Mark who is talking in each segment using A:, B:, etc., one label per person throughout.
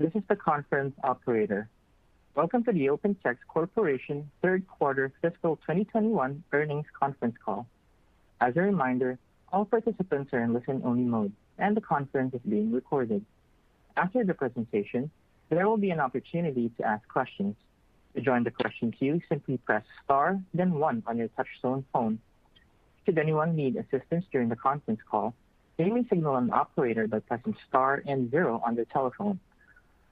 A: This is the conference operator. Welcome to the OpenText Corporation third quarter fiscal 2021 earnings conference call. As a reminder, all participants are in listen-only mode, and the conference is being recorded. After the presentation, there will be an opportunity to ask questions. To join the question queue, simply press star then one on your touchtone phone. Should anyone need assistance during the conference call, they may signal an operator by pressing star and zero on their telephone.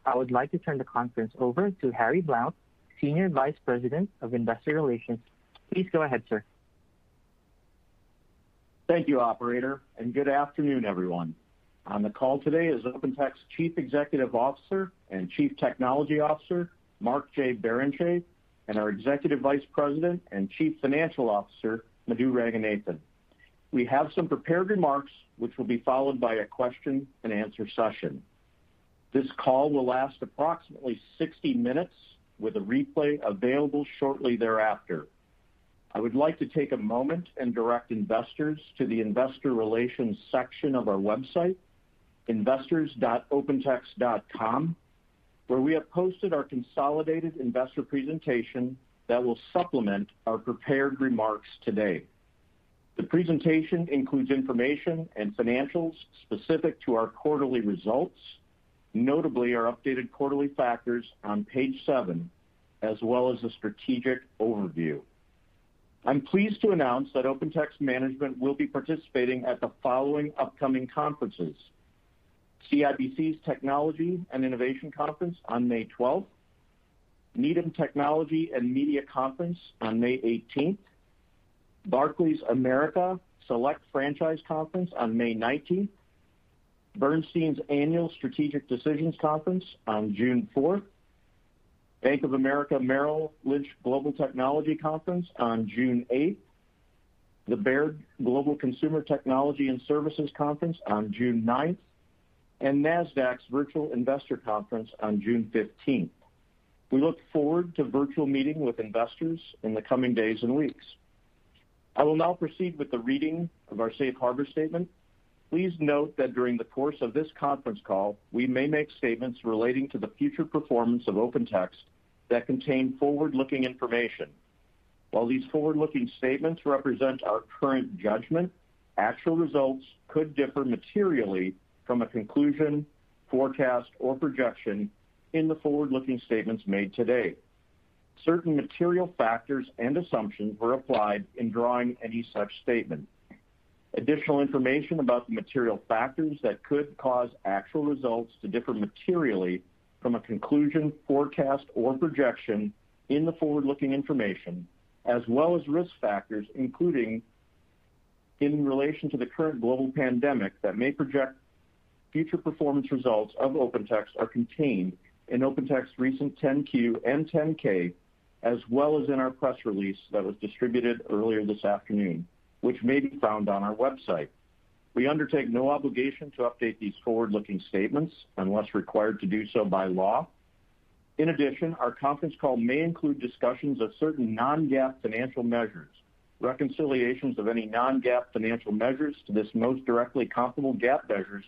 A: I would like to turn the conference over to Harry Blount, Senior Vice President of Investor Relations. Please go ahead, sir.
B: Thank you, operator, and good afternoon, everyone. On the call today is OpenText Chief Executive Officer and Chief Technology Officer, Mark J. Barrenechea, and our Executive Vice President and Chief Financial Officer, Madhu Ranganathan. We have some prepared remarks, which will be followed by a question and answer session. This call will last approximately 60 minutes, with a replay available shortly thereafter. I would like to take a moment and direct investors to the investor relations section of our website, investors.opentext.com, where we have posted our consolidated investor presentation that will supplement our prepared remarks today. The presentation includes information and financials specific to our quarterly results, notably our updated quarterly factors on page seven, as well as a strategic overview. I'm pleased to announce that OpenText management will be participating at the following upcoming conferences: CIBC's Technology and Innovation Conference on May 12th, Needham Technology & Media Conference on May 18th, Barclays America Select Franchise Conference on May 19th, Bernstein's Annual Strategic Decisions Conference on June 4th, Bank of America Merrill Lynch Global Technology Conference on June 8th, the Baird Global Consumer Technology and Services Conference on June 9th, and Nasdaq's Virtual Investor Conference on June 15th. We look forward to virtual meeting with investors in the coming days and weeks. I will now proceed with the reading of our safe harbor statement. Please note that during the course of this conference call, we may make statements relating to the future performance of OpenText that contain forward-looking information. While these forward-looking statements represent our current judgment, actual results could differ materially from a conclusion, forecast, or projection in the forward-looking statements made today. Certain material factors and assumptions were applied in drawing any such statement. Additional information about the material factors that could cause actual results to differ materially from a conclusion, forecast, or projection in the forward-looking information, as well as risk factors, including in relation to the current global pandemic that may project future performance results of OpenText, are contained in OpenText's recent 10-Q and 10-K, as well as in our press release that was distributed earlier this afternoon, which may be found on our website. We undertake no obligation to update these forward-looking statements unless required to do so by law. In addition, our conference call may include discussions of certain non-GAAP financial measures. Reconciliations of any non-GAAP financial measures to this most directly comparable GAAP measures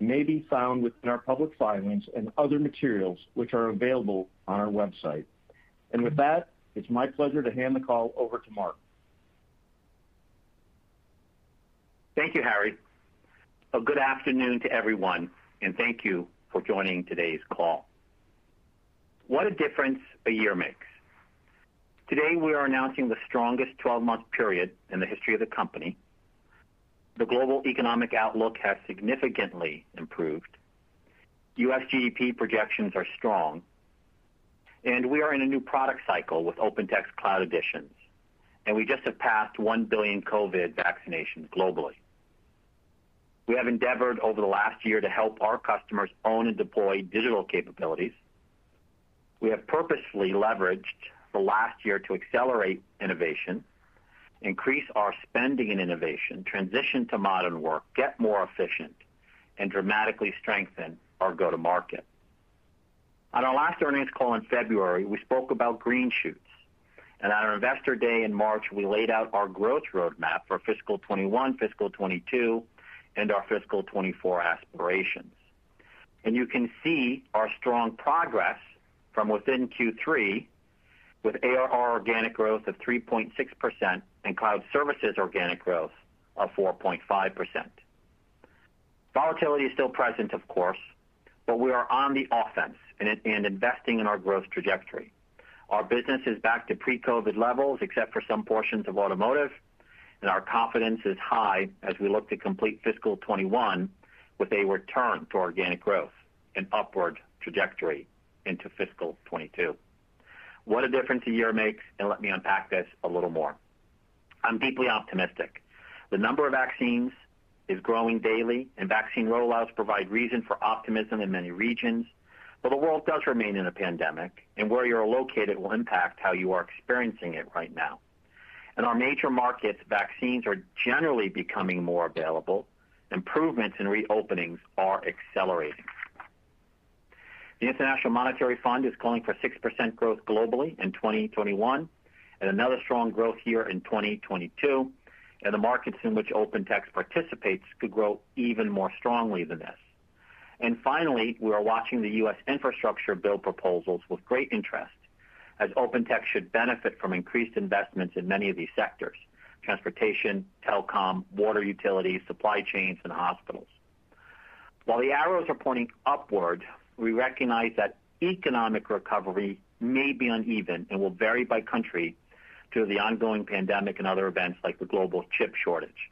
B: may be found within our public filings and other materials, which are available on our website. And with that, it's my pleasure to hand the call over to Mark.
C: Thank you, Harry. A good afternoon to everyone, and thank you for joining today's call. What a difference a year makes. Today, we are announcing the strongest 12-month period in the history of the company. The global economic outlook has significantly improved. U.S. GDP projections are strong, and we are in a new product cycle with OpenText Cloud Editions, and we just have passed 1 billion COVID vaccinations globally. We have endeavored over the last year to help our customers own and deploy digital capabilities. We have purposefully leveraged the last year to accelerate innovation, increase our spending in innovation, transition to modern work, get more efficient, and dramatically strengthen our go-to-market. On our last earnings call in February, we spoke about green shoots. And at our Investor Day in March, we laid out our growth roadmap for fiscal 2021, fiscal 2022, and our fiscal 2024 aspirations. And you can see our strong progress from within Q3 with ARR organic growth of 3.6% and cloud services organic growth of 4.5%. Volatility is still present, of course, but we are on the offense and investing in our growth trajectory. Our business is back to pre-COVID levels, except for some portions of automotive, and our confidence is high as we look to complete fiscal 2021 with a return to organic growth and upward trajectory into fiscal 2022. What a difference a year makes, and let me unpack this a little more. I'm deeply optimistic. The number of vaccines is growing daily, and vaccine rollouts provide reason for optimism in many regions. But the world does remain in a pandemic, and where you're located will impact how you are experiencing it right now. In our major markets, vaccines are generally becoming more available. Improvements in reopenings are accelerating. The International Monetary Fund is calling for 6% growth globally in 2021 and another strong growth year in 2022. and The markets in which OpenText participates could grow even more strongly than this. And Finally, we are watching the U.S. infrastructure bill proposals with great interest, as OpenText should benefit from increased investments in many of these sectors, transportation, telecom, water utilities, supply chains, and hospitals. While the arrows are pointing upward, we recognize that economic recovery may be uneven and will vary by country due to the ongoing pandemic and other events like the global chip shortage.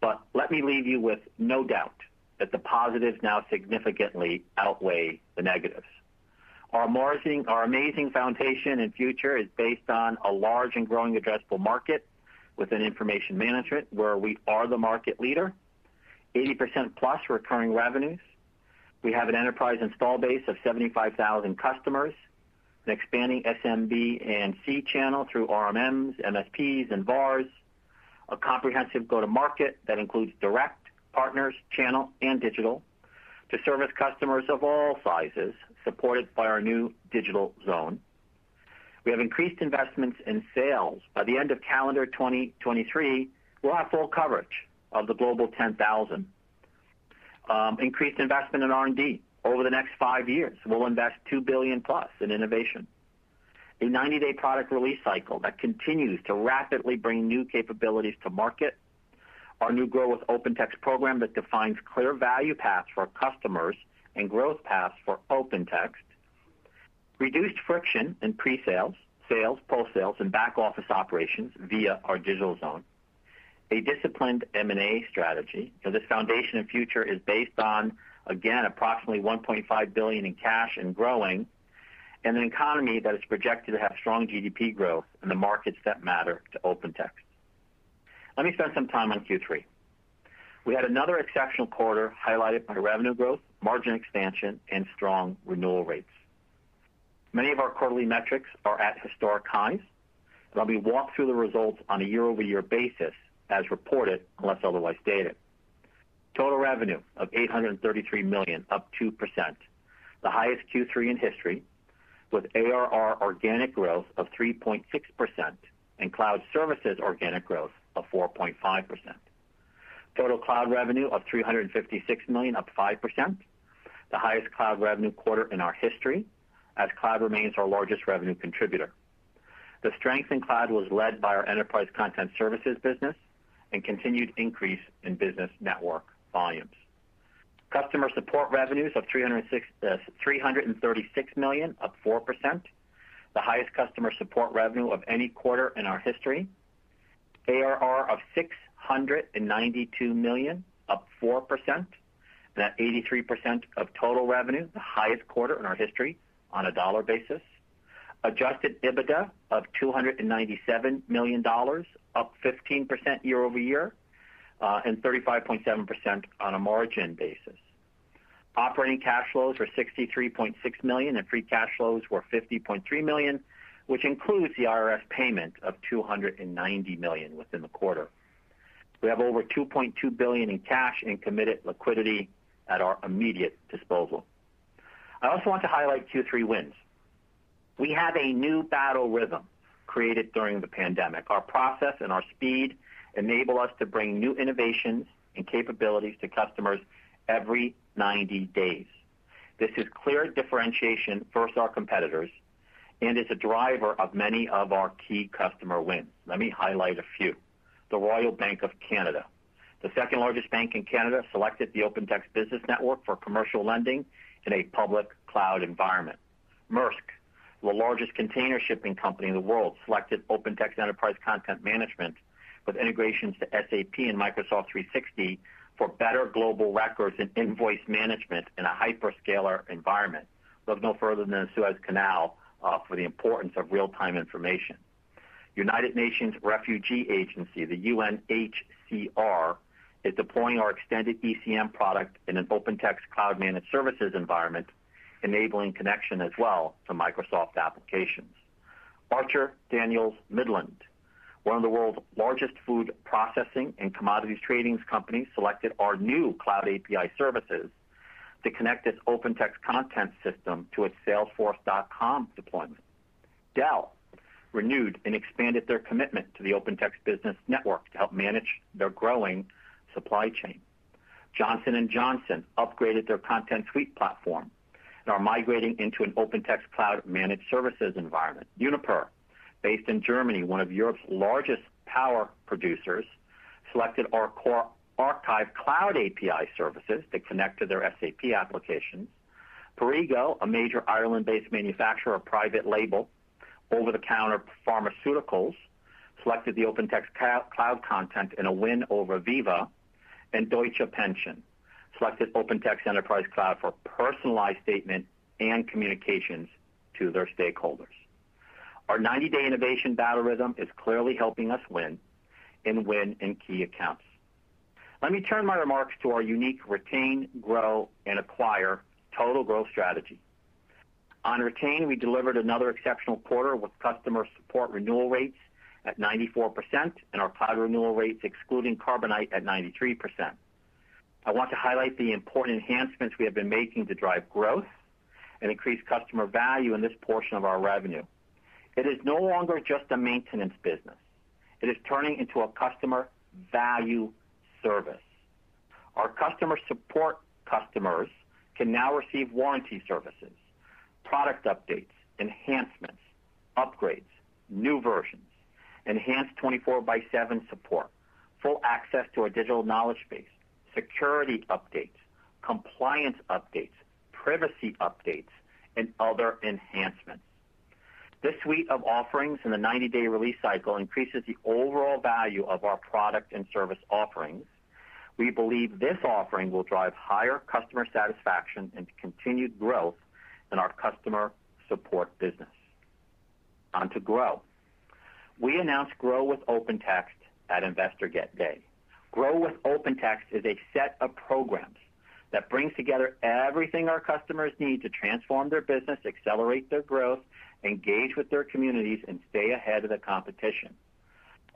C: But let me leave you with no doubt that the positives now significantly outweigh the negatives. Our amazing foundation and future is based on a large and growing addressable market within information management, where we are the market leader, 80%+ plus recurring revenues. We have an enterprise install base of 75,000 customers, an expanding SMB and C channel through RMMs, MSPs, and VARs, a comprehensive go-to-market that includes direct partners, channel, and digital to service customers of all sizes, supported by our new Digital Zone. We have increased investments in sales. By the end of calendar 2023, we'll have full coverage of the Global 10,000. Um, increased investment in R&D. Over the next five years, we'll invest $2 billion+ in innovation. A 90-day product release cycle that continues to rapidly bring new capabilities to market. Our new Grow with OpenText program that defines clear value paths for customers and growth paths for OpenText. Reduced friction in pre-sales, sales, post-sales, and back-office operations via our Digital Zone. A disciplined M&A strategy. This foundation and future is based on, again, approximately 1.5 billion in cash and growing, and an economy that is projected to have strong GDP growth in the markets that matter to OpenText. Let me spend some time on Q3. We had another exceptional quarter highlighted by revenue growth, margin expansion, and strong renewal rates. Many of our quarterly metrics are at historic highs. And let me walk through the results on a year-over-year basis as reported, unless otherwise stated. Total revenue of 833 million, up 2%, the highest Q3 in history, with ARR organic growth of 3.6% and cloud services organic growth of 4.5%. Total cloud revenue of 356 million, up 5%, the highest cloud revenue quarter in our history, as cloud remains our largest revenue contributor. The strength in cloud was led by our enterprise content services business and continued increase in business network volumes. Customer support revenues of 336 uh, million, up 4%, the highest customer support revenue of any quarter in our history. ARR of 692 million, up 4%, at 83% of total revenue, the highest quarter in our history on a dollar basis. Adjusted EBITDA of $297 million, up 15% year-over-year. uh, and 35.7% on a margin basis. Operating cash flows were 63.6 million, and free cash flows were $50.3 million, which includes the IRS payment of $290 million within the quarter. We have over $2.2 billion in cash and committed liquidity at our immediate disposal. I also want to highlight Q3 wins. We have a new battle rhythm created during the pandemic. Our process and our speed enable us to bring new innovations and capabilities to customers every 90 days. This is clear differentiation versus our competitors and is a driver of many of our key customer wins. Let me highlight a few. The Royal Bank of Canada. The second-largest bank in Canada selected the OpenText Business Network for commercial lending in a public cloud environment. Maersk, the largest container shipping company in the world, selected OpenText Enterprise Content Management with integrations to SAP and Microsoft 360 for better global records and invoice management in a hyperscaler environment. Look no further than the Suez Canal uh, for the importance of real-time information. United Nations Refugee Agency, the UNHCR, is deploying our extended ECM product in an OpenText Cloud Managed Services environment, enabling connection as well to Microsoft applications. Archer Daniels Midland, one of the world's largest food processing and commodities trading companies, selected our new Cloud API services to connect its OpenText content system to its Salesforce.com deployment. Dell renewed and expanded their commitment to the OpenText Business Network to help manage their growing supply chain. Johnson & Johnson upgraded their content suite platform and are migrating into an OpenText Cloud Managed Services environment. Uniper, based in Germany, one of Europe's largest power producers, selected our core Archive Cloud API services to connect to their SAP applications. Perrigo, a major Ireland-based manufacturer of private label over-the-counter pharmaceuticals, selected the OpenText Cloud content in a win over Veeva, and Deutsche Pension selected OpenText Enterprise Cloud for personalized statement and communications to their stakeholders. Our 90-day innovation battle rhythm is clearly helping us win and win in key accounts. Let me turn my remarks to our unique retain, grow, and acquire total growth strategy. On retain, we delivered another exceptional quarter with customer support renewal rates at 94% and our cloud renewal rates excluding Carbonite at 93%. I want to highlight the important enhancements we have been making to drive growth and increase customer value in this portion of our revenue. It is no longer just a maintenance business. It is turning into a customer value service. Our customer support customers can now receive warranty services, product updates, enhancements, upgrades, new versions, enhanced 24 by 7 support, full access to our digital knowledge base, security updates, compliance updates, privacy updates, and other enhancements. This suite of offerings in the 90-day release cycle increases the overall value of our product and service offerings. We believe this offering will drive higher customer satisfaction and continued growth in our customer support business. On to Grow. We announced Grow with OpenText at Investor Get Day. Grow with OpenText is a set of programs that brings together everything our customers need to transform their business, accelerate their growth, engage with their communities, and stay ahead of the competition.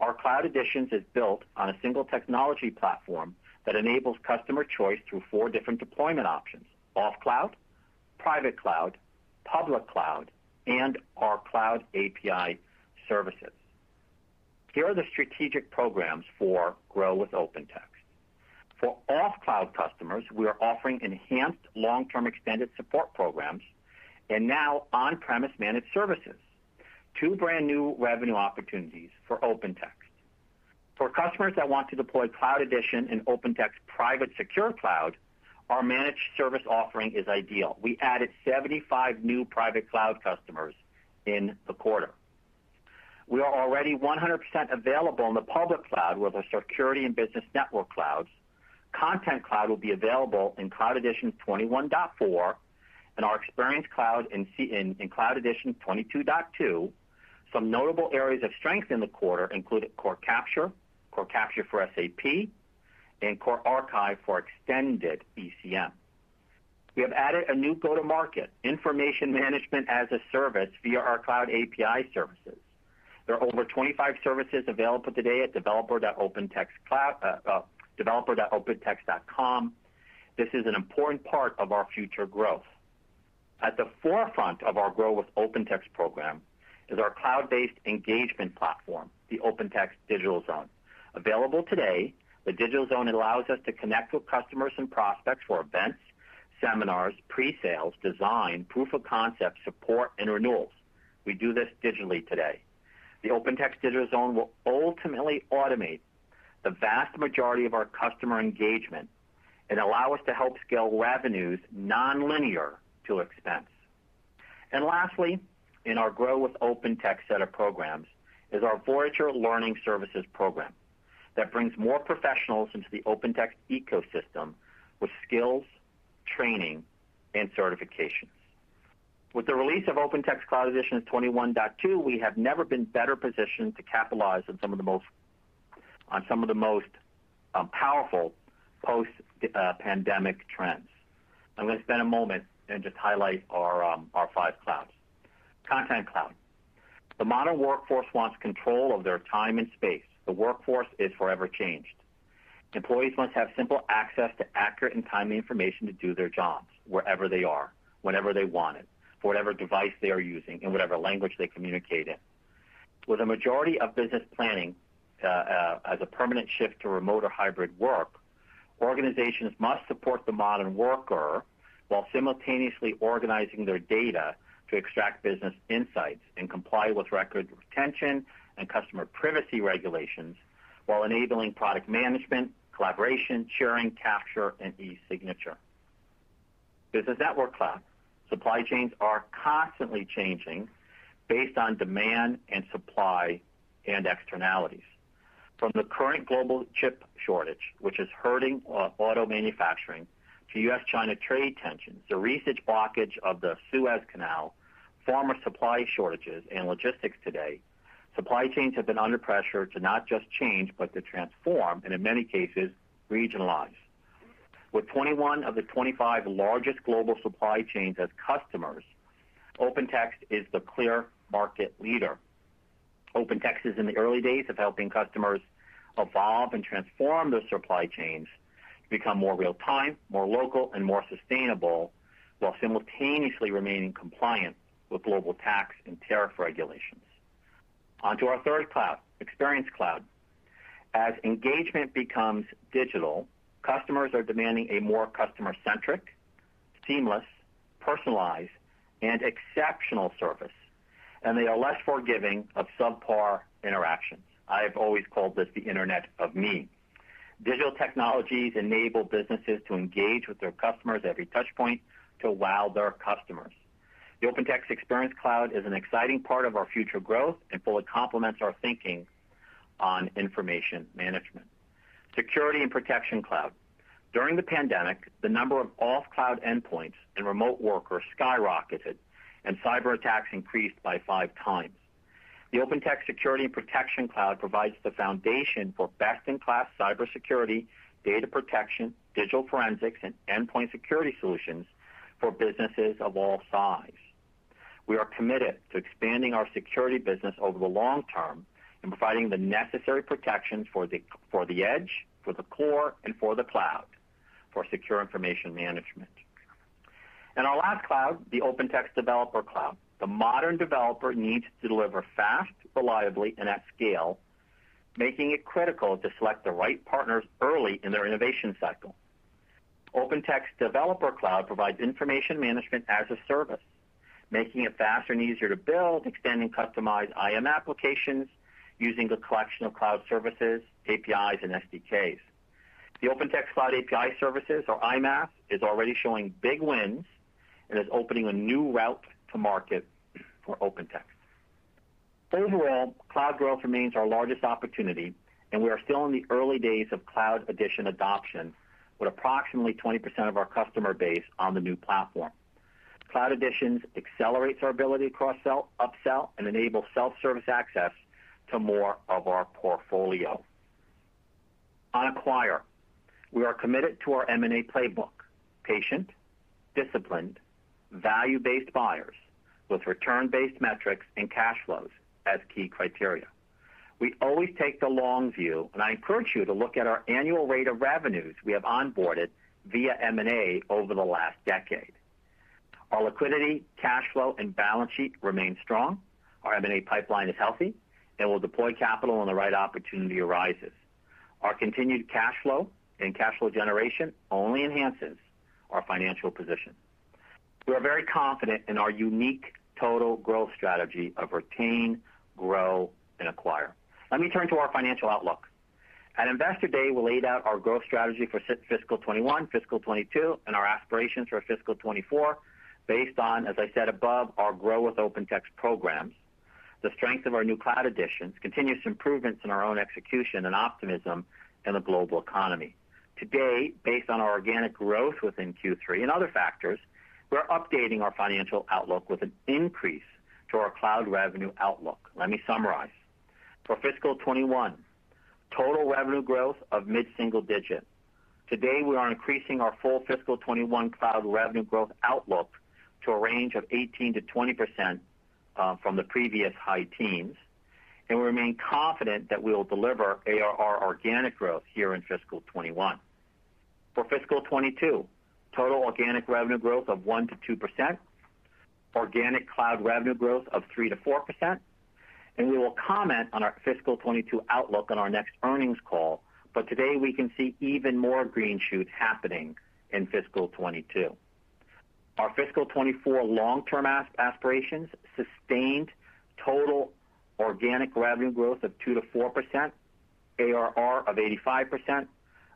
C: Our Cloud Editions is built on a single technology platform that enables customer choice through four different deployment options: off cloud, private cloud, public cloud, and our Cloud API services. Here are the strategic programs for Grow with OpenText. For off-cloud customers, we are offering enhanced long-term extended support programs and now on-premise managed services, two brand-new revenue opportunities for OpenText. For customers that want to deploy Cloud Edition and OpenText Private Secure Cloud, our managed service offering is ideal. We added 75 new private cloud customers in the quarter. We are already 100% available in the public cloud with our security and business network clouds. Content Cloud will be available in Cloud Edition 21.4 and our Experience Cloud in, in, in Cloud Edition 22.2. Some notable areas of strength in the quarter included Core Capture, Core Capture for SAP, and Core Archive for extended ECM. We have added a new go-to-market, information management as a service via our cloud API services. There are over 25 services available today at developer.opentext.com. Uh, uh, this is an important part of our future growth. At the forefront of our Grow with OpenText program is our cloud-based engagement platform, the OpenText Digital Zone. Available today, the Digital Zone allows us to connect with customers and prospects for events, seminars, pre-sales, design, proof of concept, support, and renewals. We do this digitally today. The OpenText Digital Zone will ultimately automate the vast majority of our customer engagement and allow us to help scale revenues nonlinear to expense. And lastly, in our Grow with OpenText set of programs is our Voyager Learning Services program that brings more professionals into the OpenText ecosystem with skills, training, and certifications. With the release of OpenText Cloud Editions 21.2, we have never been better positioned to capitalize on some of the most um, powerful post-pandemic uh, trends. I'm going to spend a moment and just highlight um, our five clouds. Content Cloud. The modern workforce wants control of their time and space. The workforce is forever changed. Employees must have simple access to accurate and timely information to do their jobs wherever they are, whenever they want it, for whatever device they are using, in whatever language they communicate in. With a majority of business planning uh, uh, as a permanent shift to remote or hybrid work, organizations must support the modern worker while simultaneously organizing their data to extract business insights and comply with record retention and customer privacy regulations while enabling product management, collaboration, sharing, capture, and e-signature. Business Network Cloud. Supply chains are constantly changing based on demand and supply and externalities. From the current global chip shortage, which is hurting uh, auto manufacturing, to U.S.-China trade tensions, the recent blockage of the Suez Canal, pharma supply shortages, and logistics today, supply chains have been under pressure to not just change, but to transform, and in many cases, regionalize. With 21 of the 25 largest global supply chains as customers, OpenText is the clear market leader. OpenText is in the early days of helping customers evolve and transform their supply chains to become more real-time, more local, and more sustainable, while simultaneously remaining compliant with global tax and tariff regulations. On to our third cloud, Experience Cloud. As engagement becomes digital, customers are demanding a more customer-centric, seamless, personalized, and exceptional service, and they are less forgiving of subpar interactions. I've always called this the Internet of Me. Digital technologies enable businesses to engage with their customers at every touch point to wow their customers. The OpenText Experience Cloud is an exciting part of our future growth and fully complements our thinking on information management. Security and Protection Cloud. During the pandemic, the number of off-cloud endpoints and remote workers skyrocketed, and cyber attacks increased by five times. The OpenText Security and Protection Cloud provides the foundation for best-in-class cybersecurity, data protection, digital forensics, and endpoint security solutions for businesses of all size. We are committed to expanding our security business over the long term and providing the necessary protections for the edge, for the core, and for the cloud for secure information management. And our last cloud, the OpenText Developer Cloud. The modern developer needs to deliver fast, reliably, and at scale, making it critical to select the right partners early in their innovation cycle. OpenText Developer Cloud provides information management as a service, making it faster and easier to build, extend, and customize IM applications using a collection of cloud services, APIs, and SDKs. The OpenText Cloud API Services, or IMaaS, is already showing big wins and is opening a new route to market for OpenText. Overall, cloud growth remains our largest opportunity, and we are still in the early days of Cloud Edition adoption, with approximately 20% of our customer base on the new platform. Cloud Editions accelerates our ability to cross-sell, up-sell, and enable self-service access to more of our portfolio. On Acquire. We are committed to our M&A playbook, patient, disciplined, value-based buyers with return-based metrics and cash flows as key criteria. We always take the long view, and I encourage you to look at our annual rate of revenues we have onboarded via M&A over the last decade. Our liquidity, cash flow, and balance sheet remain strong. Our M&A pipeline is healthy, and we'll deploy capital when the right opportunity arises. Our continued cash flow and cash flow generation only enhances our financial position. We are very confident in our unique total growth strategy of retain, grow, and acquire. Let me turn to our financial outlook. At Investor Day, we laid out our growth strategy for fiscal 2021, fiscal 2022, and our aspirations for fiscal 2024 based on, as I said above, our Grow with OpenText programs, the strength of our new cloud Editions, continuous improvements in our own execution, and optimism in the global economy. Today, based on our organic growth within Q3 and other factors, we're updating our financial outlook with an increase to our cloud revenue outlook. Let me summarize. For fiscal 2021, total revenue growth of mid-single digit. Today, we are increasing our full fiscal 2021 cloud revenue growth outlook to a range of 18%-20% uh, from the previous high teens, and we remain confident that we will deliver ARR organic growth here in fiscal 2021. For fiscal 2022, total organic revenue growth of one to two percent, organic cloud revenue growth of 3%-4%, and we will comment on our fiscal 2022 outlook on our next earnings call. But today, we can see even more green shoots happening in fiscal 2022. Our fiscal 2024 long-term aspirations, sustained total organic revenue growth of 2%-4%, ARR of 85%,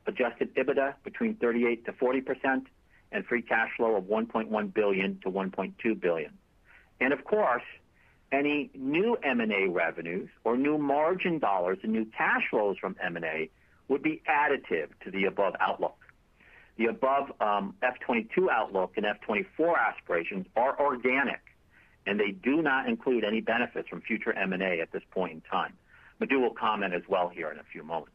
C: adjusted EBITDA between 38%-40%, and free cash flow of $1.1 billion-$1.2 billion. And of course, any new M&A revenues or new margin dollars and new cash flows from M&A would be additive to the above outlook. The above um, FY 2022 outlook and FY 2024 aspirations are organic, and they do not include any benefits from future M&A at this point in time. Madhu will comment as well here in a few moments.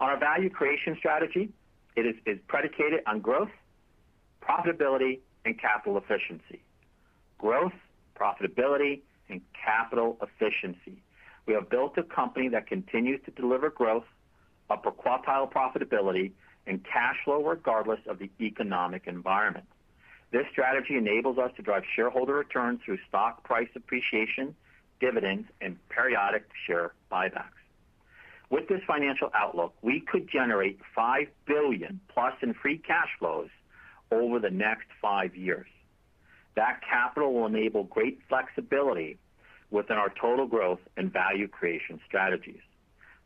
C: On our value creation strategy, it is predicated on growth, profitability, and capital efficiency. Growth, profitability, and capital efficiency. We have built a company that continues to deliver growth, upper quartile profitability, and cash flow regardless of the economic environment. This strategy enables us to drive shareholder returns through stock price appreciation, dividends, and periodic share buybacks. With this financial outlook, we could generate $5 billion+ in free cash flows over the next five years. That capital will enable great flexibility within our total growth and value creation strategies.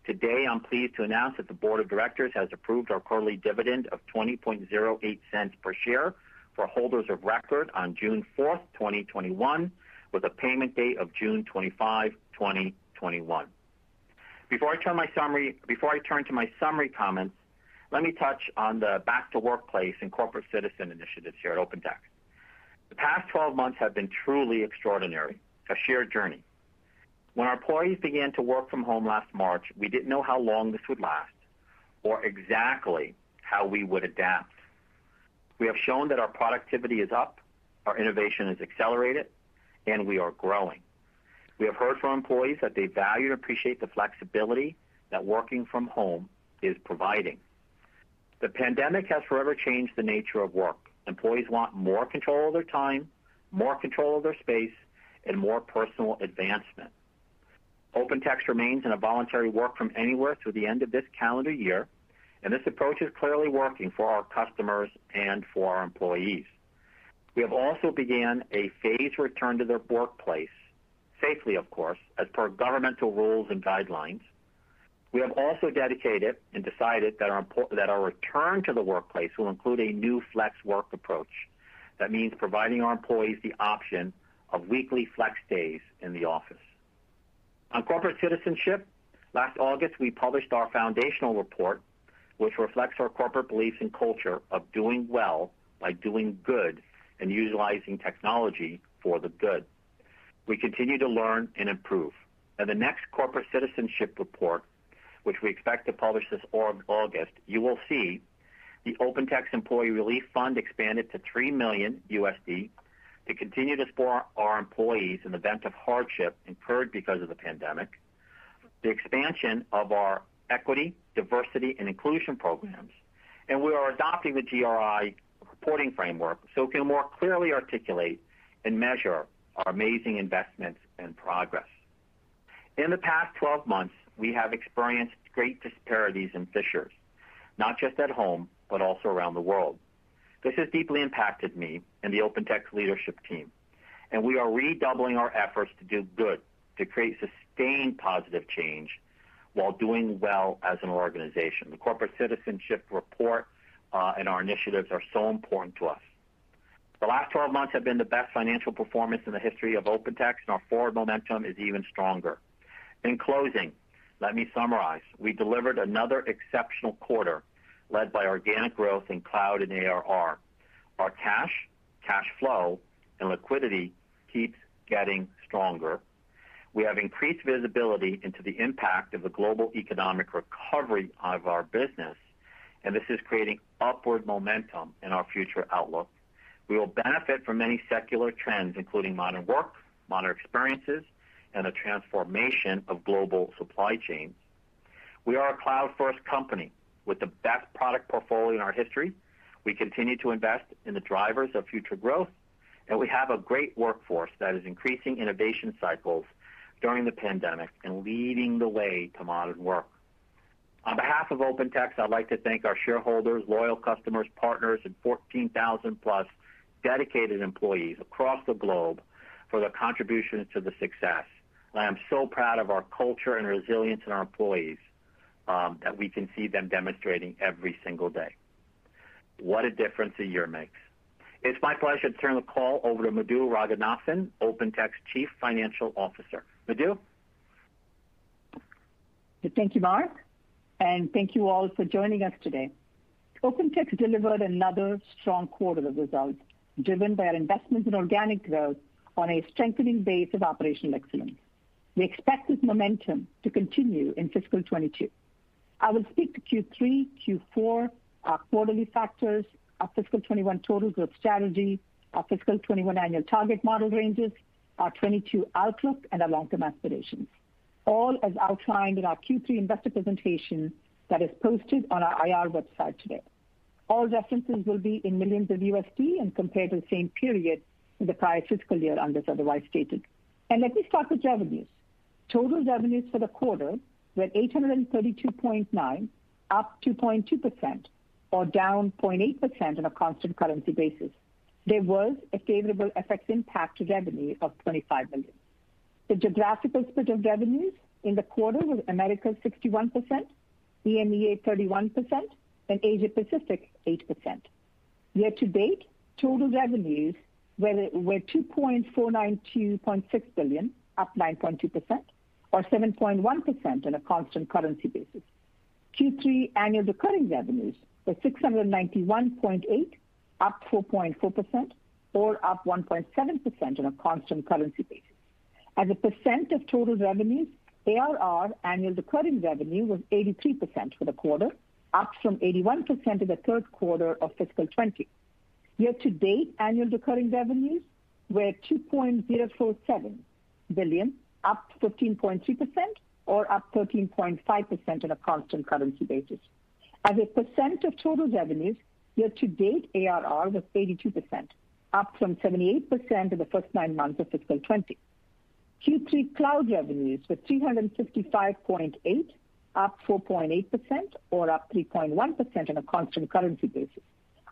C: Today, I'm pleased to announce that the board of directors has approved our quarterly dividend of $0.2008 per share for holders of record on June 4th, 2021, with a payment date of June 25, 2021. Before I turn to my summary comments, let me touch on the back to workplace and corporate citizen initiatives here at OpenText. The past 12 months have been truly extraordinary, a shared journey. When our employees began to work from home last March, we didn't know how long this would last or exactly how we would adapt. We have shown that our productivity is up, our innovation is accelerated, and we are growing. We have heard from employees that they value and appreciate the flexibility that working from home is providing. The pandemic has forever changed the nature of work. Employees want more control of their time, more control of their space, and more personal advancement. OpenText remains in a voluntary work from anywhere through the end of this calendar year, and this approach is clearly working for our customers and for our employees. We have also began a phased return to their workplace, safely of course, as per governmental rules and guidelines. We have also dedicated and decided that our return to the workplace will include a new flex work approach. That means providing our employees the option of weekly flex days in the office. On corporate citizenship, last August, we published our foundational report, which reflects our corporate beliefs and culture of doing well by doing good and utilizing technology for the good. We continue to learn and improve. In the next corporate citizenship report, which we expect to publish this August, you will see The OpenText Employee Relief Fund expanded to 3 million USD to continue to support our employees in the event of hardship incurred because of the pandemic. The expansion of our equity, diversity, and inclusion programs. And we are adopting the GRI reporting framework so we can more clearly articulate and measure our amazing investments and progress. In the past 12 months, we have experienced great disparities and fissures, not just at home, but also around the world. This has deeply impacted me and the OpenText leadership team, and we are redoubling our efforts to do good, to create sustained positive change while doing well as an organization. The corporate citizenship report uh, and our initiatives are so important to us. The last 12 months have been the best financial performance in the history of OpenText, and our forward momentum is even stronger. In closing, let me summarize. We delivered another exceptional quarter led by organic growth in cloud and ARR. Our cash, cash flow, and liquidity keeps getting stronger. We have increased visibility into the impact of the global economic recovery of our business, and this is creating upward momentum in our future outlook. We will benefit from many secular trends, including modern work, modern experiences, and a transformation of global supply chains. We are a cloud-first company with the best product portfolio in our history. We continue to invest in the drivers of future growth, and we have a great workforce that is increasing innovation cycles during the pandemic and leading the way to modern work. On behalf of OpenText, I'd like to thank our shareholders, loyal customers, partners, and 14,000 plus dedicated employees across the globe for their contributions to the success. I am so proud of our culture and resilience in our employees um, that we can see them demonstrating every single day. What a difference a year makes. It's my pleasure to turn the call over to Madhu Ranganathan, OpenText Chief Financial Officer. Madhu?
D: Thank you, Mark, and thank you all for joining us today. OpenText delivered another strong quarter of results, driven by our investments in organic growth on a strengthening base of operational excellence. We expect this momentum to continue in fiscal 2022. I will speak to Q3, Q4, our quarterly factors, our fiscal 2021 total growth strategy, our fiscal 2021 annual target model ranges, our 2022 outlook, and our long-term aspirations, all as outlined in our Q3 investor presentation that is posted on our IR website today. All references will be in millions of USD and compared to the same period in the prior fiscal year, unless otherwise stated. And let me start with revenues. Total revenues for the quarter were $832.9, up 2.2%, or down 0.8% on a constant currency basis. There was a favorable FX impact to revenue of 25 million. The geographical split of revenues in the quarter was Americas 61%, EMEA 31%, and Asia Pacific 8%. Year to date, total revenues were $2,492.6 billion, up 9.2%, or 7.1% on a constant currency basis. Q3 annual recurring revenues were $691.8, up 4.4%, or up 1.7% on a constant currency basis. As a percent of total revenues, ARR, annual recurring revenue, was 83% for the quarter, up from 81% in the third quarter of fiscal 20. Year to date, annual recurring revenues were $2.047 billion, up 15.3%, or up 13.5% on a constant currency basis. As a percent of total revenues, year to date ARR was 82%, up from 78% in the first nine months of fiscal 2020. Q3 cloud revenues were $355.8, up 4.8%, or up 3.1% on a constant currency basis.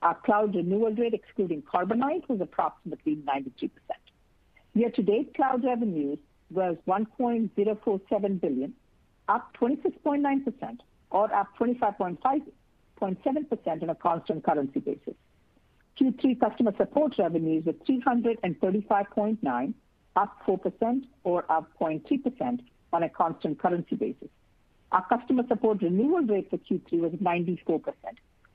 D: Our cloud renewal rate, excluding Carbonite, was approximately 93%. Year to date cloud revenues was 1.047 billion, up 26.9%, or up 25.7% on a constant currency basis. Q3 customer support revenues were $335.9, up 4%, or up 0.3% on a constant currency basis. Our customer support renewal rate for Q3 was 94%.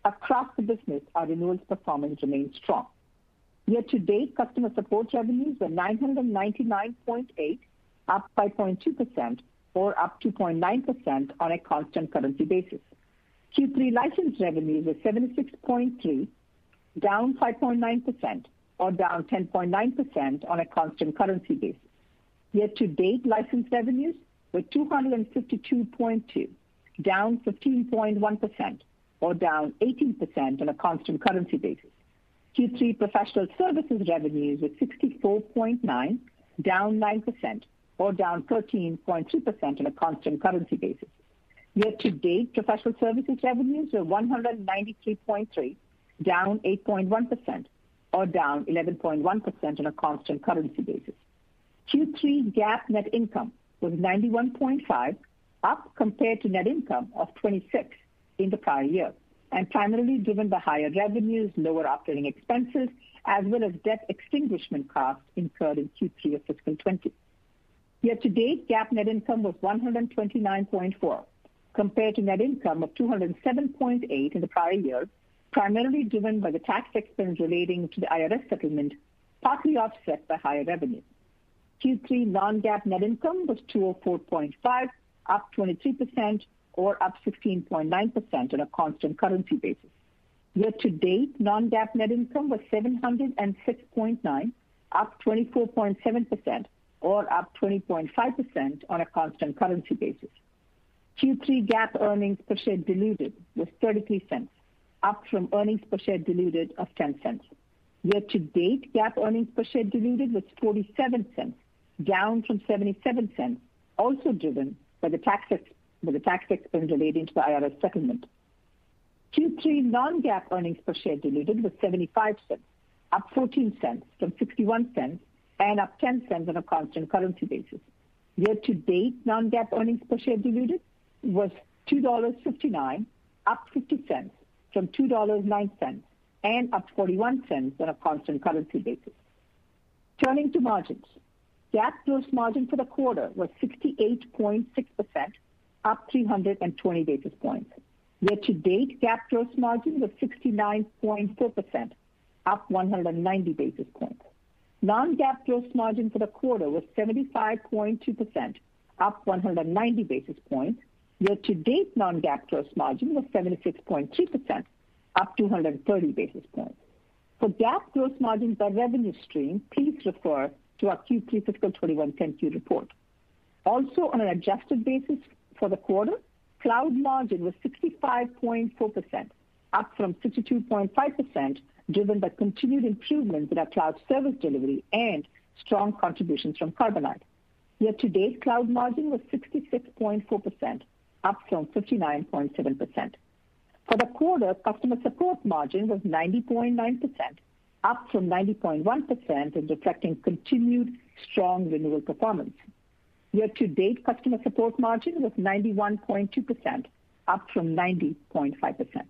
D: Across the business, our renewals performance remains strong. Year to date, customer support revenues were $999.8, up 5.2%, or up 2.9% on a constant currency basis. Q3 license revenues were $76.3, down 5.9%, or down 10.9% on a constant currency basis. Year-to-date license revenues were $252.2, down 15.1%, or down 18% on a constant currency basis. Q3 professional services revenues were $64.9, down 9%, or down 13.2% on a constant currency basis. Year-to-date professional services revenues were $193.3, down 8.1%, or down 11.1% on a constant currency basis. Q3 GAAP net income was $91.5, up compared to net income of 26 in the prior year, and primarily driven by higher revenues, lower operating expenses, as well as debt extinguishment costs incurred in Q3 of fiscal 2020. Year-to-date GAAP net income was $129.4, compared to net income of $207.8 in the prior year, primarily driven by the tax expense relating to the IRS settlement, partly offset by higher revenue. Q3 non-GAAP net income was $204.5, up 23%, or up 16.9% on a constant currency basis. Year-to-date non-GAAP net income was $706.9, up 24.7%, or up 20.5% on a constant currency basis. Q3 GAAP earnings per share diluted was $0.33, up from earnings per share diluted of $0.10. Year-to-date GAAP earnings per share diluted was $0.47, down from $0.77, also driven by the tax expense relating to the IRS settlement. Q3 non-GAAP earnings per share diluted was $0.75, up $0.14 from $0.61, and up $0.10 on a constant currency basis. Year-to-date non-GAAP earnings per share diluted was $2.59, up $0.50 from $2.09, and up $0.41 on a constant currency basis. Turning to margins. GAAP gross margin for the quarter was 68.6%, up 320 basis points. Year-to-date GAAP gross margin was 69.4%, up 190 basis points. Non-GAAP gross margin for the quarter was 75.2%, up 190 basis points. Year-to-date non-GAAP gross margin was 76.3%, up 230 basis points. For GAAP gross margin by revenue stream, please refer to our Q3 fiscal 2021 10-Q report. Also, on an adjusted basis for the quarter, cloud margin was 65.4%, up from 62.5%, driven by continued improvements in our cloud service delivery and strong contributions from Carbonite. Year-to-date cloud margin was 66.4%, up from 59.7%. For the quarter, customer support margin was 90.9%, up from 90.1%, and reflecting continued strong renewal performance. Year-to-date customer support margin was 91.2%, up from 90.5%.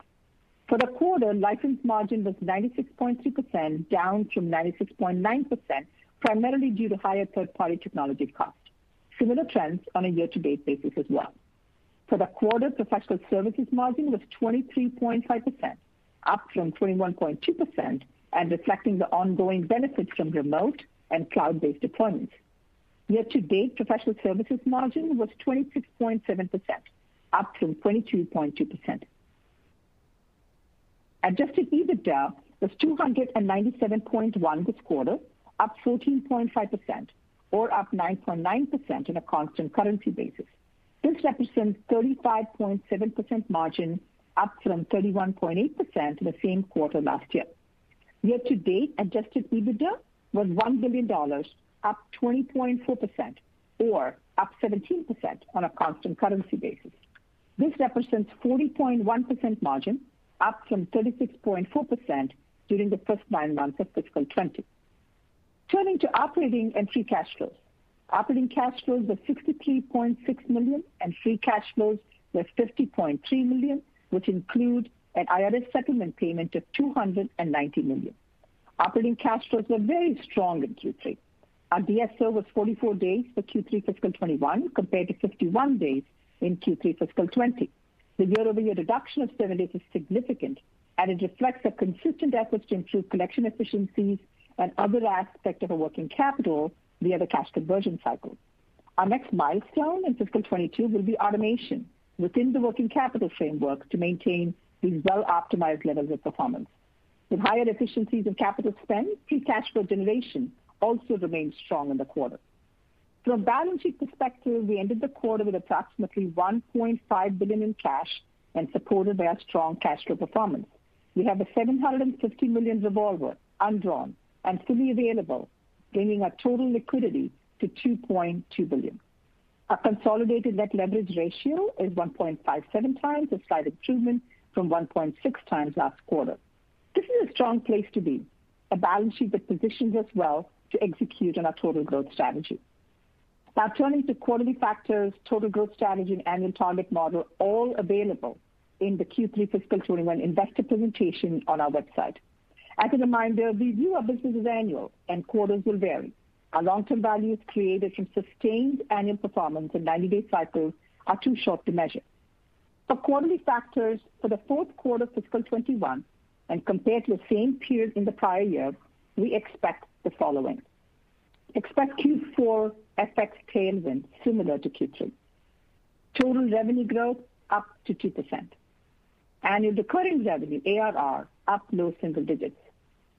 D: For the quarter, license margin was 96.3%, down from 96.9%, primarily due to higher third-party technology costs. Similar trends on a year-to-date basis as well. For the quarter, professional services margin was 23.5%, up from 21.2%, and reflecting the ongoing benefits from remote and cloud-based deployments. Year-to-date professional services margin was 26.7%, up from 22.2%. Adjusted EBITDA was $297.1 this quarter, up 14.5%, or up 9.9% on a constant currency basis. This represents 35.7% margin, up from 31.8% in the same quarter last year. Year-to-date adjusted EBITDA was $1 billion, up 20.4%, or up 17% on a constant currency basis. This represents 40.1% margin, up from 36.4% during the first nine months of fiscal 2020. Turning to operating and free cash flows. Operating cash flows were 63.6 million, and free cash flows were 50.3 million, which include an IRS settlement payment of 290 million. Operating cash flows were very strong in Q3. Our DSO was 44 days for Q3 fiscal 2021, compared to 51 days in Q3 fiscal 2020. The year-over-year reduction of seven days is significant, and it reflects our consistent efforts to improve collection efficiencies and other aspects of our working capital via the cash conversion cycle. Our next milestone in fiscal 2022 will be automation within the working capital framework to maintain these well-optimized levels of performance. With higher efficiencies in capital spend, free cash flow generation also remained strong in the quarter. From a balance sheet perspective, we ended the quarter with approximately 1.5 billion in cash and supported by our strong cash flow performance. We have a 750 million revolver, undrawn and fully available, bringing our total liquidity to 2.2 billion. Our consolidated net leverage ratio is 1.57 times, a slight improvement from 1.6 times last quarter. This is a strong place to be, a balance sheet that positions us well to execute on our total growth strategy. Now turning to quarterly factors, total growth strategy, and annual target model, all available in the Q3 fiscal 2021 investor presentation on our website. As a reminder, we view our business as annual and quarters will vary. Our long-term value is created from sustained annual performance, and 90-day cycles are too short to measure. For quarterly factors for the fourth quarter fiscal 2021 and compared to the same period in the prior year, we expect the following. Expect Q4 FX tailwind similar to Q3. Total revenue growth up to 2%. Annual recurring revenue, ARR, up low single digits.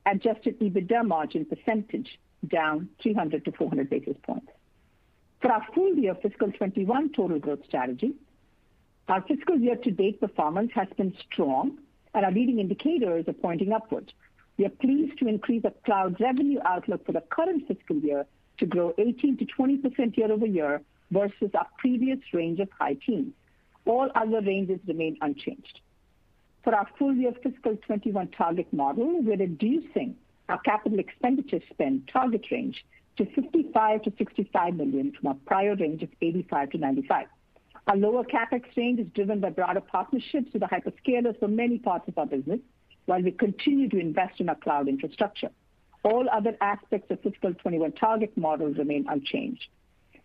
D: Adjusted EBITDA margin percentage down 300-400 basis points. For our full year fiscal 2021 total growth strategy, our fiscal year-to-date performance has been strong, and our leading indicators are pointing upwards. We are pleased to increase the cloud revenue outlook for the current fiscal year to grow 18%-20% year-over-year versus our previous range of high teens. All other ranges remain unchanged. For our full year fiscal 2021 target model, we're reducing our capital expenditure spend target range to $55 million-$65 million from our prior range of $85 million-$95 million. Our lower CapEx range is driven by broader partnerships with the hyperscalers for many parts of our business, while we continue to invest in our cloud infrastructure. All other aspects of fiscal 2021 target models remain unchanged.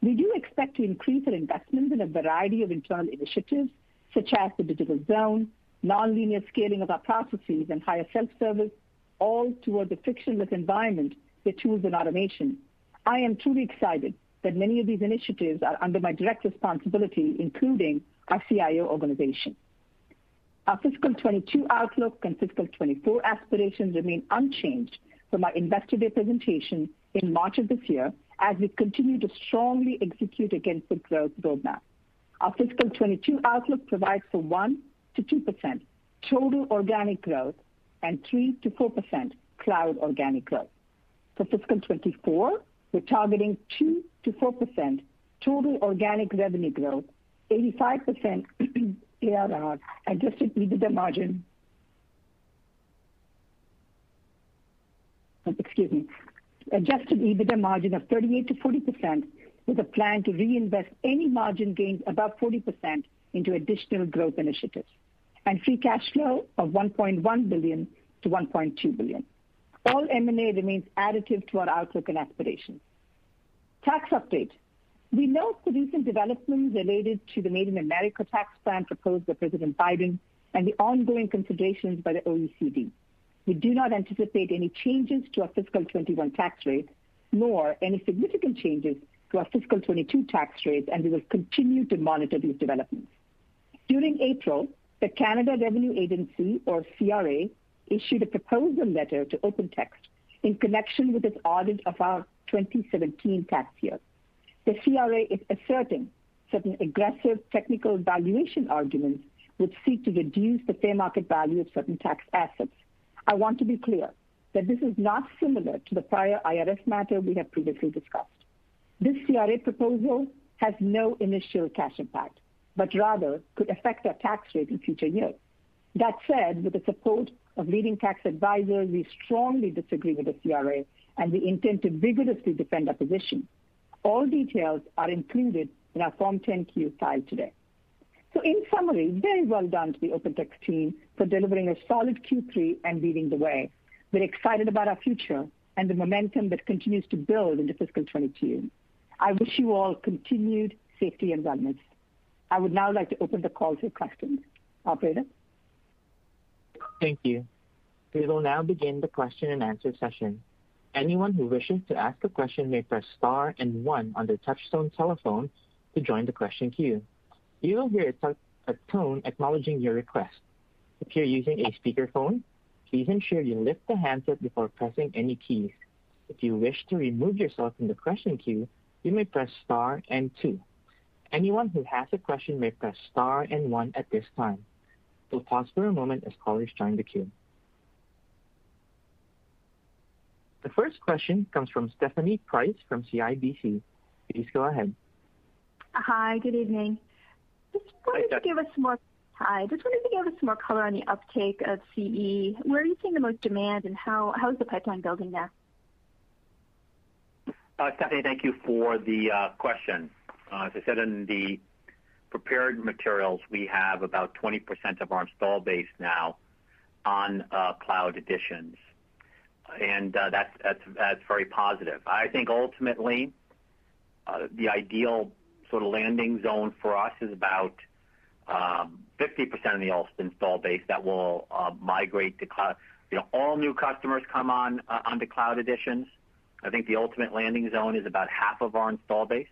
D: We do expect to increase our investments in a variety of internal initiatives, such as the Digital Zone, nonlinear scaling of our processes, and higher self-service, all toward a frictionless environment with tools and automation. I am truly excited that many of these initiatives are under my direct responsibility, including our CIO organization. Our fiscal 2022 outlook and fiscal 2024 aspirations remain unchanged from our Investor Day presentation in March of this year as we continue to strongly execute against the growth roadmap. Our fiscal 2022 outlook provides for 1%-2% total organic growth and 3%-4% cloud organic growth. For fiscal 2024, we're targeting 2%-4% total organic revenue growth, 85% ARR, adjusted EBITDA margin. Excuse me. Adjusted EBITDA margin of 38%-40% with a plan to reinvest any margin gains above 40% into additional growth initiatives. And free cash flow of $1.1 billion-$1.2 billion. All M&A remains additive to our outlook and aspirations. Tax update. We note the recent developments related to the Made in America tax plan proposed by President Biden and the ongoing considerations by the OECD. We do not anticipate any changes to our fiscal 21 tax rate, nor any significant changes to our fiscal 22 tax rate, and we will continue to monitor these developments. During April, the Canada Revenue Agency, or CRA, issued a proposal letter to OpenText in connection with its audit of our 2017 tax year. The CRA is asserting certain aggressive technical valuation arguments which seek to reduce the fair market value of certain tax assets. I want to be clear that this is not similar to the prior IRS matter we have previously discussed. This CRA proposal has no initial cash impact, but rather could affect our tax rate in future years. That said, with the support of leading tax advisors, we strongly disagree with the CRA, and we intend to vigorously defend our position. All details are included in our Form 10-Q filed today. So in summary, very well done to the OpenText team for delivering a solid Q3 and leading the way. We're excited about our future and the momentum that continues to build into fiscal 2022. I wish you all continued safety and wellness. I would now like to open the call to questions. Operator?
E: Thank you. We will now begin the question and answer session. Anyone who wishes to ask a question may press star and one on their touchtone telephone to join the question queue. You will hear a a tone acknowledging your request. If you're using a speakerphone, please ensure you lift the handset before pressing any keys. If you wish to remove yourself from the question queue, you may press star and two. Anyone who has a question may press star and one at this time. We'll pause for a moment as callers join the queue. The first question comes from Stephanie Price from CIBC. Please go ahead.
F: Hi, good evening. Just wanted to give us some more color on the uptake of CE. Where are you seeing the most demand, and how is the pipeline building there?
C: Uh, Stephanie, thank you for the uh, question. Uh, as I said in the prepared materials, we have about 20% of our install base now on Cloud Editions, and uh, that's that's, that's very positive. I think ultimately, uh, the ideal sort of landing zone for us is about um, 50% of the install base that will uh, migrate to cloud. You know, all new customers come on uh, onto Cloud Editions. I think the ultimate landing zone is about half of our install base.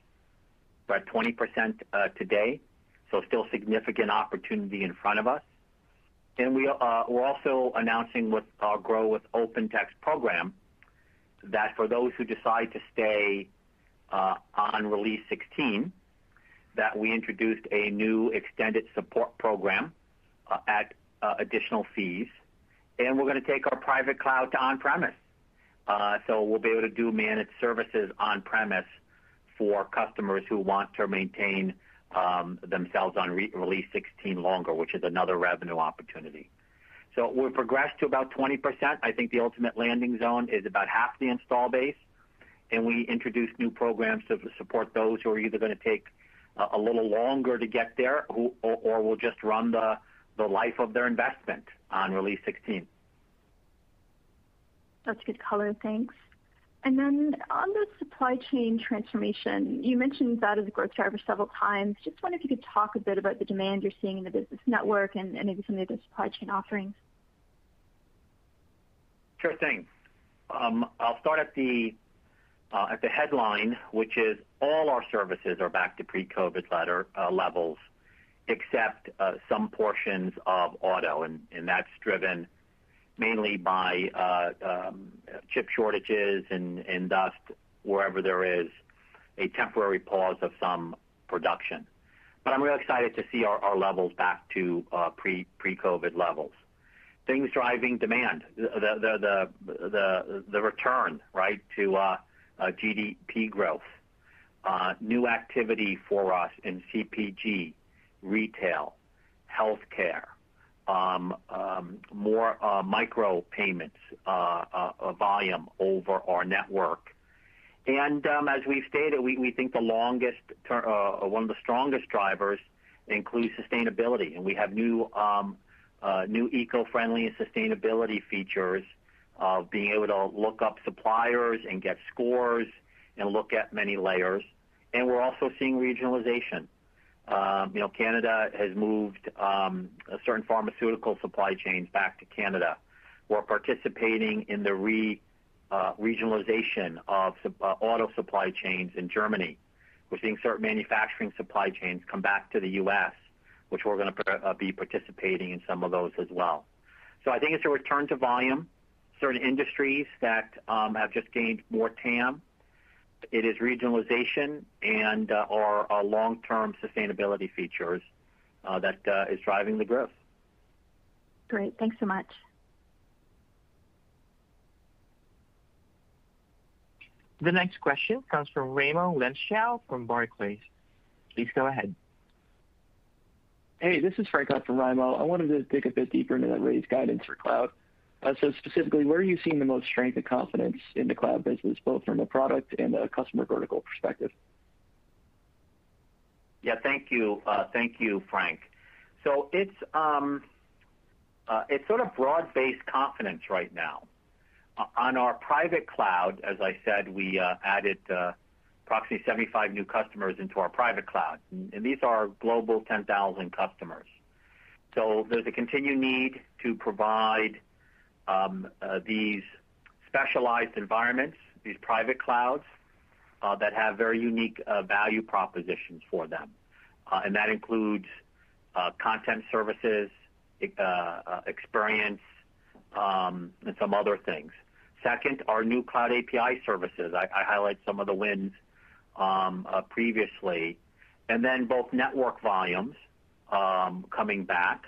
C: We're at 20% today, so still significant opportunity in front of us. Uh, we're also announcing with our Grow with OpenText program that for those who decide to stay uh, on Release 16, that we introduced a new extended support program at additional fees, and we're going to take our private cloud to on-premise. Uh so we'll be able to do managed services on-premise for customers who want to maintain Um, themselves on Release 16 longer, which is another revenue opportunity. So we've progressed to about 20%. I think the ultimate landing zone is about half the install base, and we introduce new programs to support those who are either going to take a little longer to get there or will just run the life of their investment on Release 16.
F: That's good color. Thanks. And then on the supply chain transformation, you mentioned that as a growth driver several times. Just wonder if you could talk a bit about the demand you're seeing in the business network and maybe some of the supply chain offerings.
C: Sure thing. Um, I'll start uh, at the headline, which is all our services are back to pre-COVID uh, levels, except uh, some portions of auto, and that's driven mainly by uh, um, chip shortages and thus wherever there is a temporary pause of some production. But I'm really excited to see our levels back to uh, pre-COVID levels. Things driving demand, the return right, to uh, GDP growth, new activity for us in CPG, retail, healthcare, Um, um, more uh, micro payments uh, uh, volume over our network. And um as we've stated, we think the longest uh one of the strongest drivers includes sustainability, and we have um, new eco-friendly and sustainability features of being able to look up suppliers and get scores and look at many layers. And we're also seeing regionalization. Um, Canada has moved um, certain pharmaceutical supply chains back to Canada. We're participating in the uh, regionalization of uh, auto supply chains in Germany. We're seeing certain manufacturing supply chains come back to the U.S., which we're going to uh, be participating in some of those as well. So I think it's a return to volume. Certain industries that um, have just gained more TAM. It is regionalization and uh, our uh, long-term sustainability features uh, that is driving the growth.
F: Great. Thanks so much.
E: The next question comes from Raimo Lenschow from Barclays. Please go ahead.
G: Hey, this is Frank on for Raimo. I wanted to dig a bit deeper into that raised guidance for cloud. Uh, so specifically, where are you seeing the most strength and confidence in the cloud business, both from a product and a customer vertical perspective?
C: Yeah. Thank you, uh, Thank you, Frank. So um, uh, it's sort of broad-based confidence right now. On our private cloud, as I said, we added approximately 75 new customers into our private cloud, and these are Global 10,000 customers. So there's a continued need to provide Um, uh, these specialized environments, these private clouds, uh, that have very unique uh, value propositions for them. And that includes content services, experience, um, and some other things. Second, our new cloud API services. I highlight some of the wins um, previously. And then both network volumes coming back.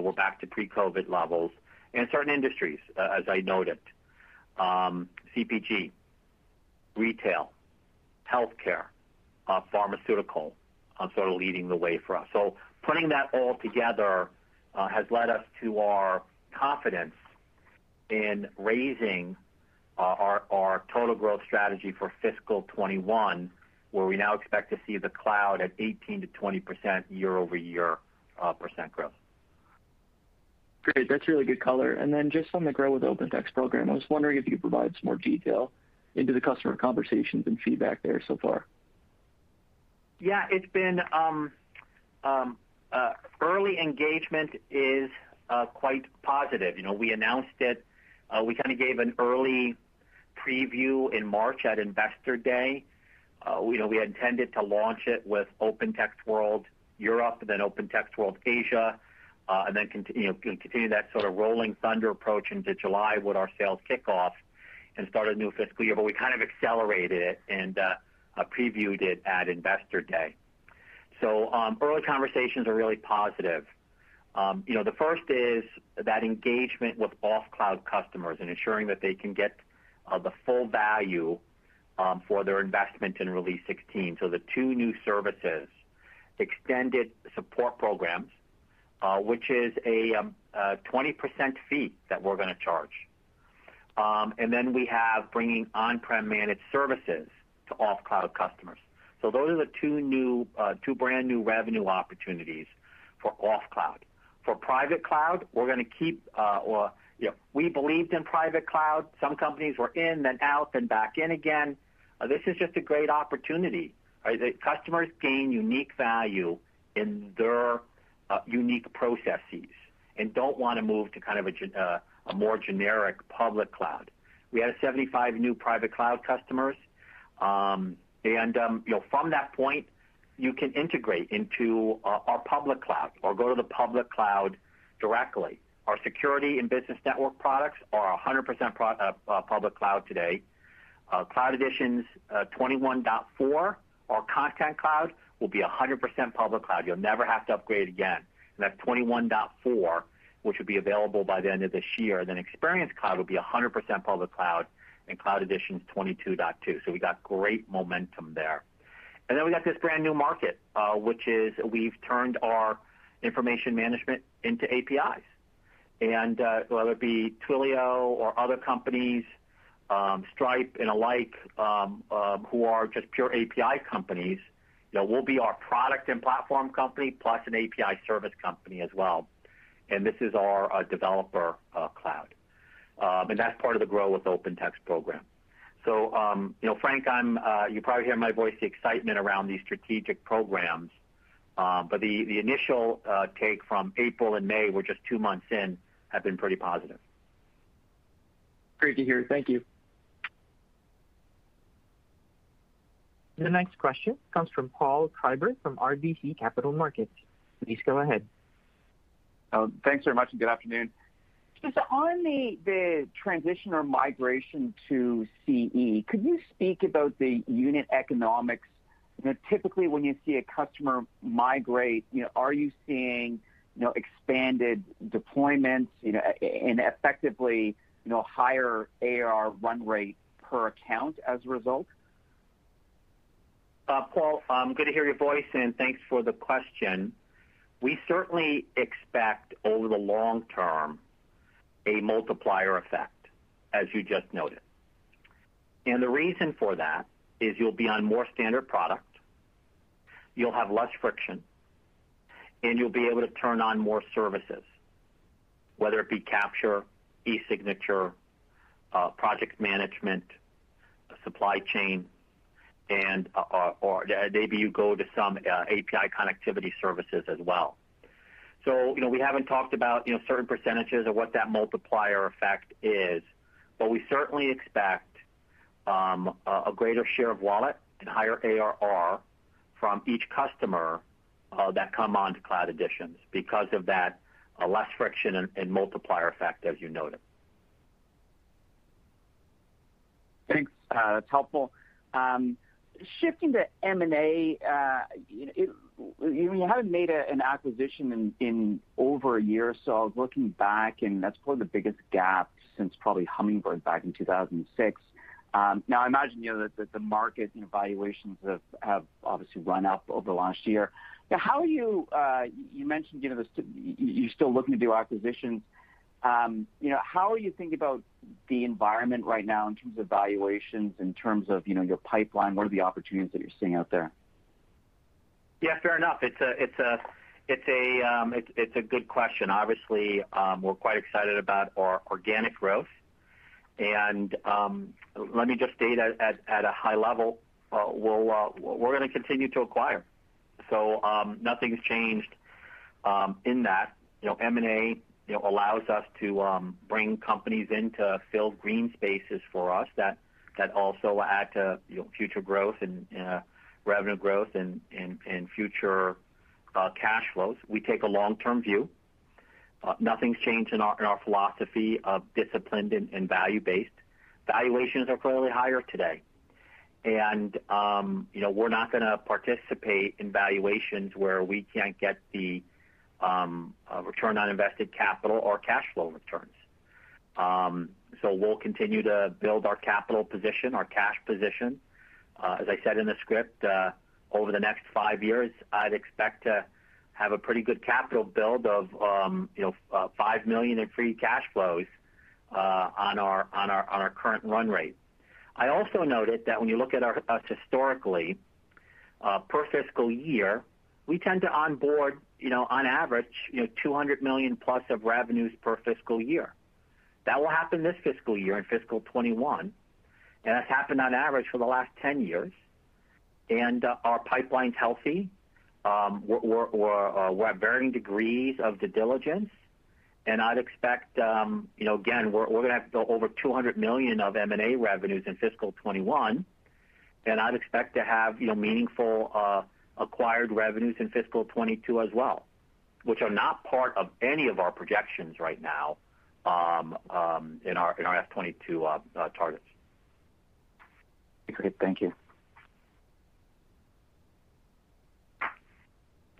C: We're back to pre-COVID levels. And certain industries, uh, as I noted, um, CPG, retail, healthcare, uh, pharmaceutical, are sort of leading the way for us. So putting that all together has led us to our confidence in raising our total growth strategy for fiscal 21, where we now expect to see the cloud at 18 to 20 percent year-over-year percent growth.
G: Great. That's really good color. And then just on the Grow with OpenText program, I was wondering if you could provide some more detail into the customer conversations and feedback there so far.
C: Yeah. It's been um um uh early engagement is quite positive. You know, we announced it. We kind of gave an early preview in March at Investor Day. Uh we know we intended to launch it with OpenText World Europe, then OpenText World Asia, Uh, and then continue that sort of rolling thunder approach into July with our sales kickoff and start a new fiscal year. But we kind of accelerated it and uh, uh, previewed it at Investor Day. So um early conversations are really positive. Um, you know, the first is that engagement with off-cloud customers and ensuring that they can get the full value um, for their investment in Release 16. So The two new services, extended support programs, Uh, which is a um, 20% fee that we're going to charge. Um and then we have bringing on-prem managed services to off-cloud customers. So those are the two new, uh, two brand new revenue opportunities for off-cloud. For private cloud, we're going to keep, uh, or we believed in private cloud. Some companies were in, then out, then back in again. This is just a great opportunity. Customers gain unique value in their Uh, unique processes and don't want to move to kind of uh, a more generic public cloud. We had 75 new private cloud customers. Um, and um, you know from that point, you can integrate into uh, our public cloud or go to the public cloud directly. Our security and business network products are 100% public cloud today. Cloud Editions 21.4, our Content Cloud, will be 100% public cloud. You'll never have to upgrade again. And that's 21.4, which will be available by the end of this year. And then Experience Cloud will be 100% public cloud, and Cloud Editions 22.2. So We got great momentum there. And then we got this brand new market, uh, which is we've turned our information management into APIs. And uh, whether it be Twilio or other companies, um, Stripe and alike, um, um, who are just pure API companies, we'll be our product and platform company plus an API service company as well. And this is our uh, developer uh, cloud. Um, and that's part of the Grow with OpenText program. So, um, you know, Frank, I'm—you uh, probably hear my voice, the excitement around these strategic programs. Um, but the, the initial take from April and May, we're just two months in, have been pretty positive.
G: Great to hear. Thank you.
E: The next question comes from Paul Treiber from RBC Capital Markets. Please go ahead.
H: Oh, thanks very much, and good afternoon. Just on the transition or migration to CE, could you speak about the unit economics? Typically, when you see a customer migrate, are you seeing expanded deployments and effectively higher ARR run rate per account as a result?
C: Paul, um, good to hear your voice, and thanks for the question. We certainly expect over the long term a multiplier effect, as you just noted. And the reason for that is you'll be on more standard product, you'll have less friction, and you'll be able to turn on more services, whether it be capture, e-signature, uh, project management, supply chain, Uh, uh, or maybe you go to some uh, API connectivity services as well. So, you know, we haven't talked about you know certain percentages of what that multiplier effect is, but we certainly expect um, a greater share of wallet and higher ARR from each customer that come onto Cloud Editions because of that less friction and multiplier effect, as you noted.
H: Thanks. That's helpful. Um, Shifting to M&A, uh, you haven't made an acquisition in over a year so. I was looking back, and that's probably the biggest gap since probably Hummingbird back in 2006. Um, now, I imagine you know that the market valuations have obviously run up over the last year. How are uh, you mentioned you know, you're still looking to do acquisitions. Um, you know, how are you thinking about the environment right now in terms of valuations, in terms of you know, your pipeline? What are the opportunities that you're seeing out there?
C: Yeah, fair enough. It's a um, good question. Obviously, um, we're quite excited about our organic growth. And um let me just state at a high level, uh, uh, we're going to continue to acquire. So um nothing's changed in that. You know, M&A allows us to um, bring companies in to fill green spaces for us that that also add to future growth and uh, revenue growth and and future uh, cash flows. We take a long-term view. Uh, nothing's changed in our in our philosophy of disciplined and value-based. Valuations are clearly higher today. And um, you know we're not going to participate in valuations where we can't get the Um, return on invested capital or cash flow returns. Um so we'll continue to build our capital position, our cash position. Uh, as I said in the script, uh, over the next five years, I'd expect to have a pretty good capital build of um, uh, 5 million in free cash flows on our current run rate. I also noted that when you look at us historically, per fiscal year, we tend to onboard, on average, you know, 200 million plus of revenues per fiscal year. That will happen this fiscal year in fiscal 21, and that's happened on average for the last 10 years. And our pipeline's healthy. Um, We're we're, we're at varying degrees of due diligence, and I'd expect, um, you know, again, we're we're going to have over 200 million of M&A revenues in fiscal 21, and I'd expect to have you know, meaningful acquired revenues in fiscal 2022 as well, which are not part of any of our projections right now um, um, in our FY 2022 uh, uh, targets.
H: Great. Thank you.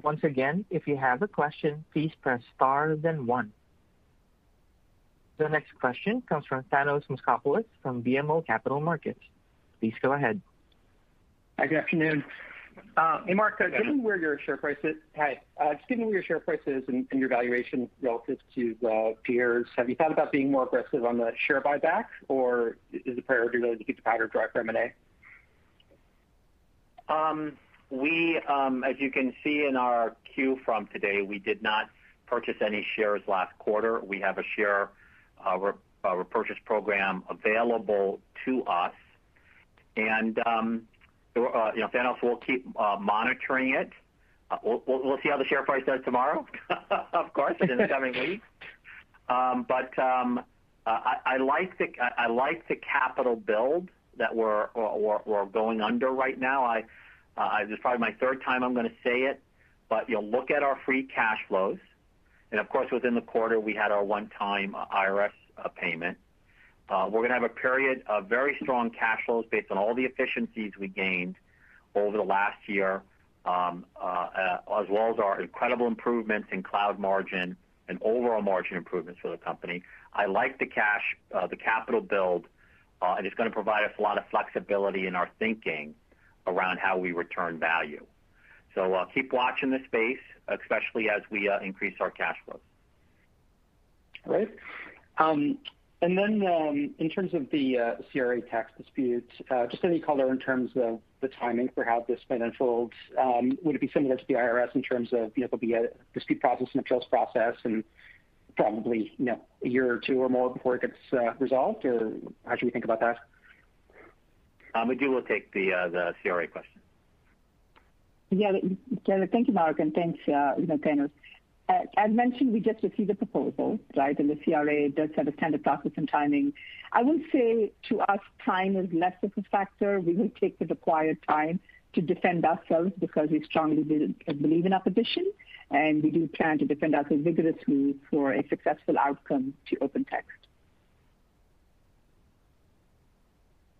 E: Once again, if you have a question, please press star then one. The next question comes from Thanos Moschopoulos from BMO Capital Markets. Please go ahead.
I: Hi, good afternoon. Uh, hey, Mark, uh, given where your share price is uh, just given where your share price is and your valuation relative to peers, have you thought about being more aggressive on the share buyback, or is the priority really to keep the powder dry for M&A?
C: Um, um, as you can see in our Q from today, we did not purchase any shares last quarter. We have a share repurchase program available to us. Um, Uh, Thanos, we'll keep uh, monitoring it. Uh, we'll see how the share price does tomorrow, of course, in the coming weeks. Um, but um, I like the capital build that we're going under right now. This is probably my third time I'm going to say it, but look at our free cash flows. And of course, within the quarter, we had our one-time IRS payment. Uh, we're going to have a period of very strong cash flows based on all the efficiencies we gained over the last year, um, uh, as well as our incredible improvements in cloud margin and overall margin improvements for the company. I like the cash, uh, the capital build, and it's going to provide us a lot of flexibility in our thinking around how we return value. So uh keep watching this space, especially as we increase our cash flows.
I: All right. Um, in terms of the uh, CRA tax dispute, uh, just any color in terms of the timing for how this might unfold. Um, would it be similar to the IRS in terms of you know there'll be a dispute process and appeals process and probably you know, a year or two or more before it gets uh, resolved, or how should we think about that?
C: Um, Madhu will take the CRA question.
D: Yeah. Thank you, Mark, and thanks, Thanos. As mentioned, we just received the proposal, right? And the CRA does have a standard process and timing. I would say to us, time is less of a factor. We will take the required time to defend ourselves because we strongly believe in our position, and we do plan to defend ourselves vigorously for a successful outcome to OpenText.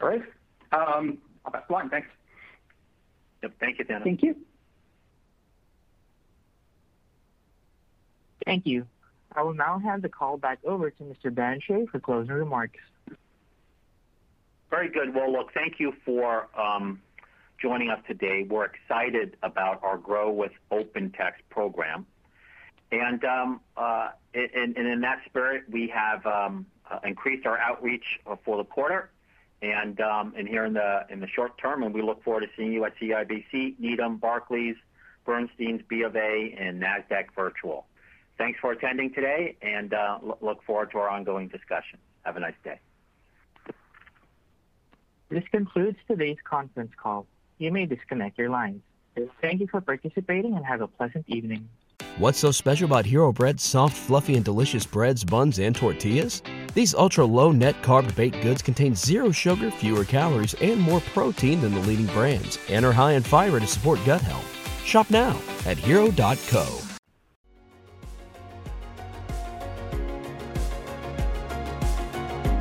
H: All right. Um, I'll pass the line. Thanks.
C: Yep. Thank you, Thanos.
D: Thank you.
E: Thank you. I will now hand the call back over to Mr. Barrenechea for closing remarks.
C: Very good. Well, look, thank you for um, joining us today. We're excited about our Grow with OpenText program. And um, uh, in, in that spirit, we have um, uh, increased our outreach for the quarter and and here in the in the short term, and we look forward to seeing you at CIBC, Needham, Barclays, Bernstein's, B of A, and Nasdaq Virtual. Thanks for attending today, and uh, look forward to our ongoing discussion. Have a nice day.
E: This concludes today's conference call. You may disconnect your lines. Thank you for participating and have a pleasant evening.
J: What's so special about Hero Bread's soft, fluffy, and delicious breads, buns, and tortillas? These ultra low net carb baked goods contain zero sugar, fewer calories, and more protein than the leading brands, and are high in fiber to support gut health. Shop now at hero.co.